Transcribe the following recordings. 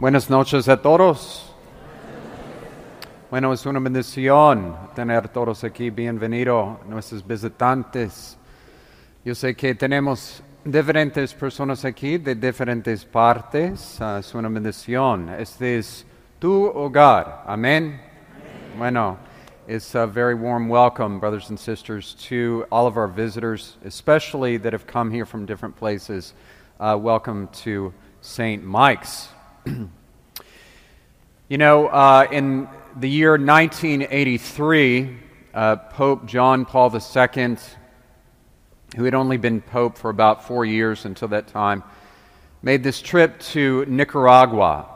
Buenas noches a todos. Bueno, es una bendición tener a todos aquí. Bienvenido, nuestros visitantes. Yo sé que tenemos diferentes personas aquí de diferentes partes. Ah, es una bendición. Este es tu hogar. Amén. Bueno, it's a very warm welcome, brothers and sisters, to all of our visitors, especially that have come here from different places. Uh, welcome to St. Mike's. You know, uh, in the year 1983, uh, Pope John Paul II, who had only been Pope for about four years until that time, made this trip to Nicaragua,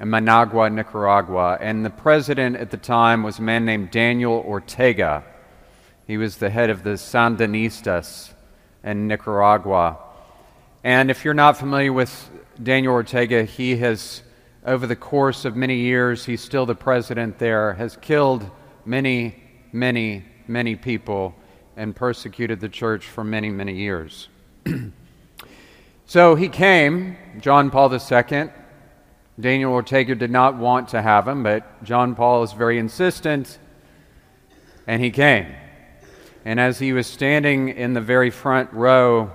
in Managua, Nicaragua. And the president at the time was a man named Daniel Ortega. He was the head of the Sandinistas in Nicaragua. And if you're not familiar with Daniel Ortega, he has over the course of many years, he's still the president there, has killed many, many, many people and persecuted the church for many, many years. so he came, John Paul II. Daniel Ortega did not want to have him, but John Paul is very insistent, and he came. And as he was standing in the very front row,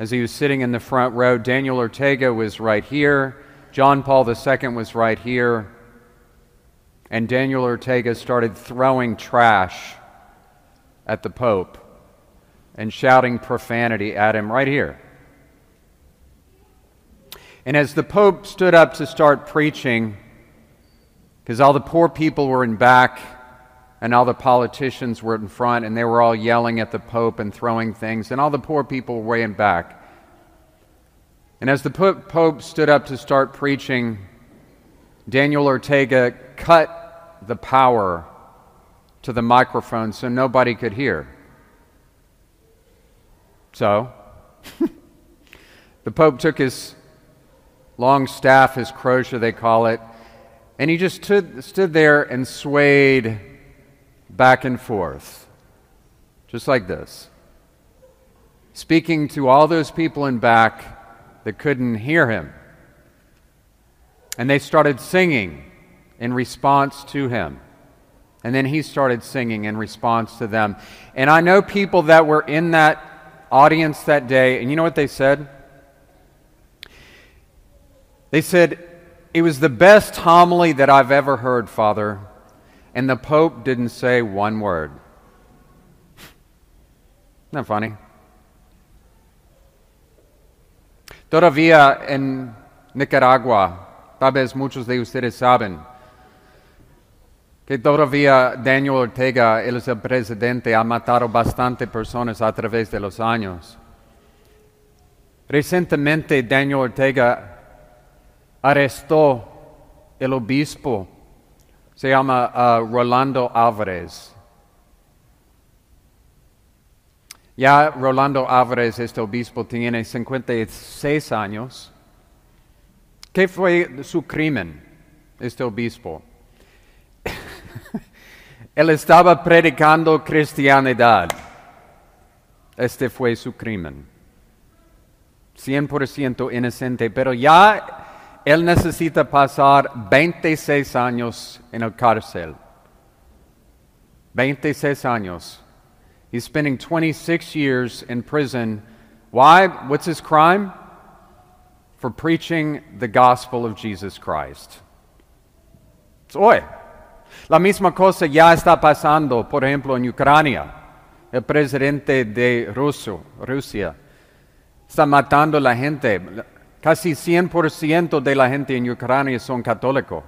as he was sitting in the front row, Daniel Ortega was right here. John Paul II was right here, and Daniel Ortega started throwing trash at the Pope and shouting profanity at him right here. And as the Pope stood up to start preaching, because all the poor people were in back and all the politicians were in front, and they were all yelling at the Pope and throwing things, and all the poor people were way in back. And as the Pope stood up to start preaching, Daniel Ortega cut the power to the microphone so nobody could hear. So, the Pope took his long staff, his crozier, they call it, and he just stood, stood there and swayed back and forth, just like this, speaking to all those people in back that couldn't hear him. And they started singing in response to him. And then he started singing in response to them. And I know people that were in that audience that day, and you know what they said? They said, It was the best homily that I've ever heard, Father. And the Pope didn't say one word. Isn't that funny? Todavía en Nicaragua, tal vez muchos de ustedes saben que todavía Daniel Ortega, el presidente, ha matado bastante personas a través de los años. Recientemente Daniel Ortega arrestó el obispo, se llama uh, Rolando Álvarez. Ya Rolando Álvarez, este obispo, tiene 56 años. ¿Qué fue su crimen, este obispo? Él estaba predicando cristianidad. Este fue su crimen. 100% inocente, pero ya él necesita pasar 26 años en el cárcel. 26 años He's spending 26 years in prison. Why? What's his crime? For preaching the gospel of Jesus Christ. So, hoy. La misma cosa ya está pasando, por ejemplo, en Ucrania. El presidente de Rusia está matando a la gente. Casi 100% de la gente en Ucrania son católicos.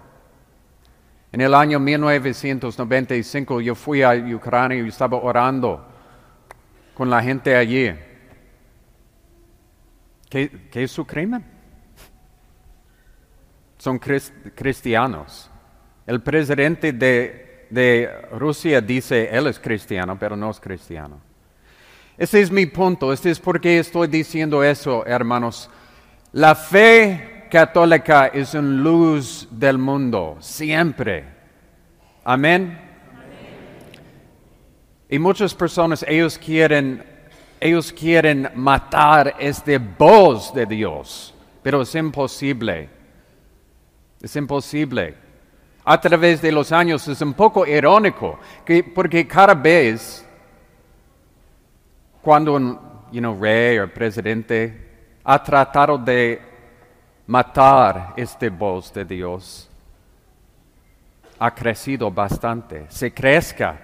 En el año 1995 yo fui a Ucrania y estaba orando con la gente allí. ¿Qué, es su crimen? Son cristianos. El presidente de, de Rusia dice, él es cristiano, pero no es cristiano. Ese es mi punto. Este es por qué estoy diciendo eso, hermanos. La fe católica es una luz del mundo, siempre. Amén. Y muchas personas, ellos quieren, ellos quieren matar este voz de Dios, pero es imposible. Es imposible. A través de los años es un poco irónico, que, porque cada vez cuando un rey o presidente ha tratado de matar este voz de Dios, ha crecido bastante, se crezca.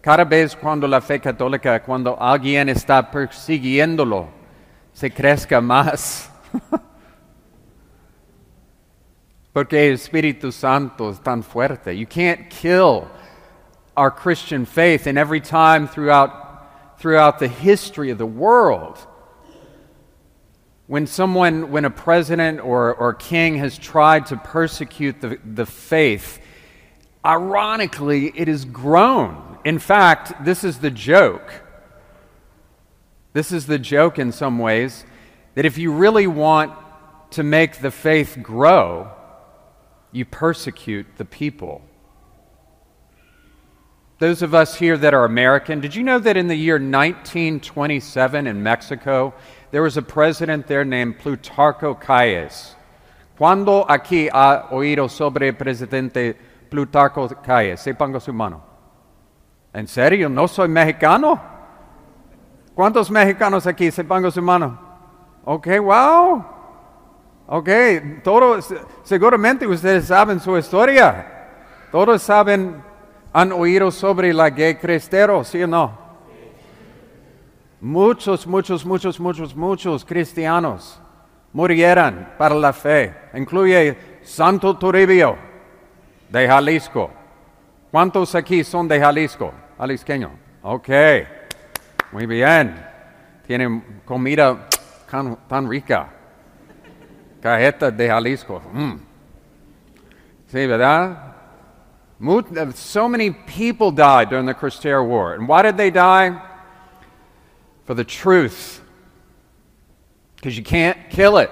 Cada vez cuando la fe católica, cuando alguien está persiguiéndolo, se crezca más. Porque el Espíritu Santo es tan fuerte. You can't kill our Christian faith, and every time throughout, throughout the history of the world, when someone, when a president or, or king has tried to persecute the, the faith, ironically, it has grown. In fact, this is the joke. This is the joke in some ways that if you really want to make the faith grow, you persecute the people. Those of us here that are American, did you know that in the year 1927 in Mexico, there was a president there named Plutarco Calles? ¿Cuándo aquí ha oído sobre presidente Plutarco Calles? Se ponga su mano. ¿En serio? ¿No soy mexicano? ¿Cuántos mexicanos aquí? Se ponga su mano. Ok, wow. Ok, todos, seguramente ustedes saben su historia. Todos saben, han oído sobre la gay cristero, ¿sí o no? Muchos, muchos, muchos, muchos, muchos cristianos murieron para la fe. Incluye Santo Toribio de Jalisco. ¿Cuántos aquí son de Jalisco? Jalisqueño. Ok, muy bien. Tienen comida tan rica. Cajeta de Jalisco. Mm. Sí, ¿verdad? Uh, so many people died during the Cristero War. And why did they die? For the truth. Because you can't kill it.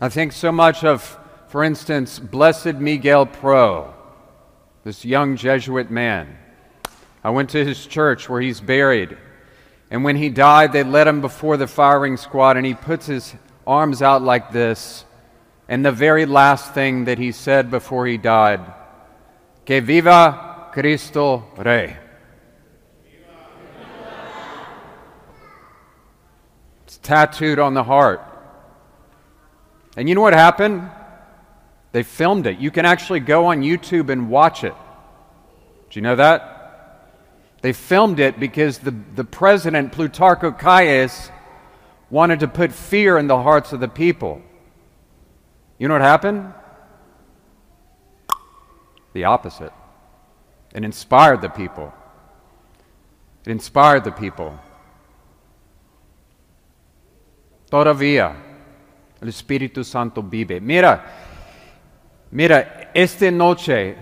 I think so much of, for instance, Blessed Miguel Pro, this young Jesuit man. I went to his church where he's buried. And when he died, they led him before the firing squad, and he puts his arms out like this. And the very last thing that he said before he died, Que viva Cristo Rey. It's tattooed on the heart. And you know what happened? They filmed it. You can actually go on YouTube and watch it. Do you know that? They filmed it because the, the president, Plutarco Calles, wanted to put fear in the hearts of the people. You know what happened? The opposite. It inspired the people. It inspired the people. Todavía el Espíritu Santo vive. Mira, mira, esta noche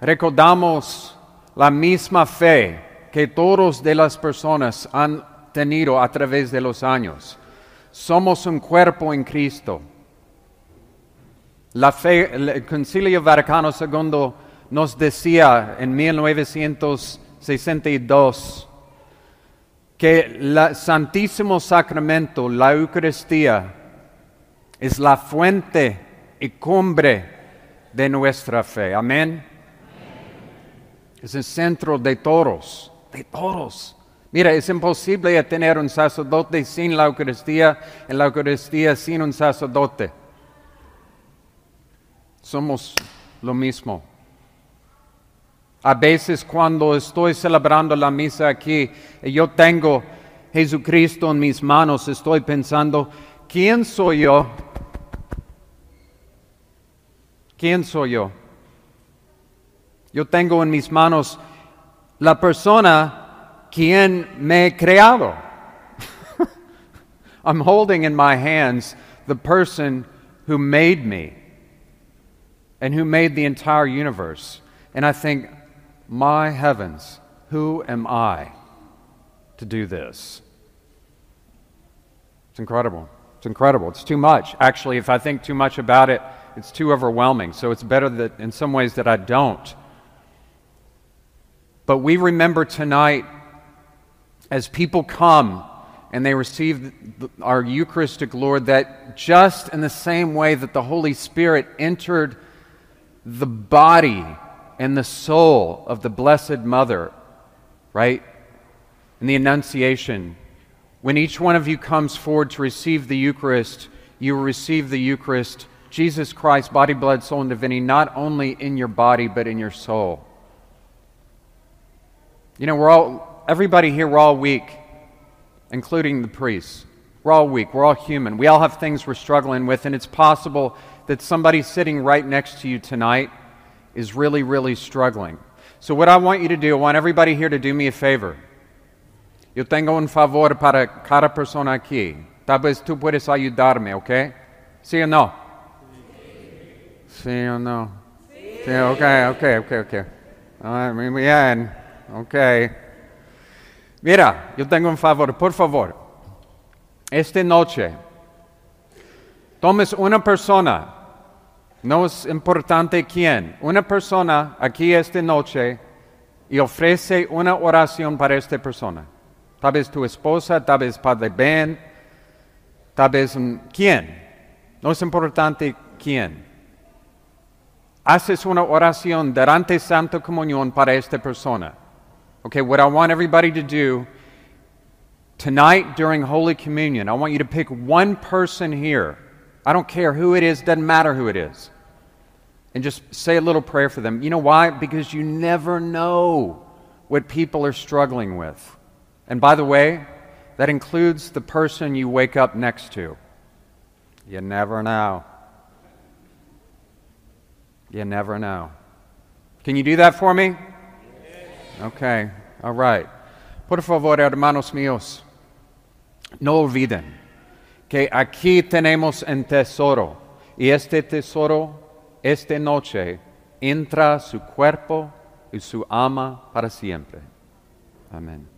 recordamos la misma fe que todos de las personas han tenido a través de los años. Somos un cuerpo en Cristo. La fe, el Concilio Vaticano II nos decía en 1962 que el Santísimo Sacramento, la Eucaristía, es la fuente y cumbre de nuestra fe. Amén. Es el centro de todos de todos. Mira, es imposible tener un sacerdote sin la Eucaristía y la Eucaristía sin un sacerdote. Somos lo mismo. A veces cuando estoy celebrando la misa aquí yo tengo Jesucristo en mis manos, estoy pensando, ¿quién soy yo? ¿Quién soy yo? Yo tengo en mis manos la persona quien me creado. I'm holding in my hands the person who made me and who made the entire universe. And I think, my heavens, who am I to do this? It's incredible. It's incredible. It's too much. Actually, if I think too much about it, it's too overwhelming. So it's better that in some ways that I don't. But we remember tonight as people come and they receive our Eucharistic Lord, that just in the same way that the Holy Spirit entered the body and the soul of the Blessed Mother, right? In the Annunciation, when each one of you comes forward to receive the Eucharist, you receive the Eucharist, Jesus Christ, body, blood, soul, and divinity, not only in your body, but in your soul. You know, we're all, everybody here, we're all weak, including the priests. We're all weak. We're all human. We all have things we're struggling with, and it's possible that somebody sitting right next to you tonight is really, really struggling. So, what I want you to do, I want everybody here to do me a favor. Yo tengo un favor para cada persona aquí. Tal vez tú puedes ayudarme, ¿ok? ¿Sí o no? ¿Sí o no? Sí, ok, ok, ok, ok. muy bien, ok. Mira, yo tengo un favor, por favor. Esta noche, tomes una persona, no es importante quién, una persona aquí esta noche y ofrece una oración para esta persona. Tal vez tu esposa, tal vez Padre Ben, tal vez quién. No es importante quién. Haces una oración durante Santa Comunión para esta persona. Okay, what I want everybody to do tonight during Holy Communion, I want you to pick one person here. I don't care who it is, doesn't matter who it is. And just say a little prayer for them. You know why? Because you never know what people are struggling with. And by the way, that includes the person you wake up next to. You never know. You never know. Can you do that for me? Okay, all right. Por favor, hermanos míos, no olviden que aquí tenemos un tesoro y este tesoro esta noche entra su cuerpo y su alma para siempre. Amén.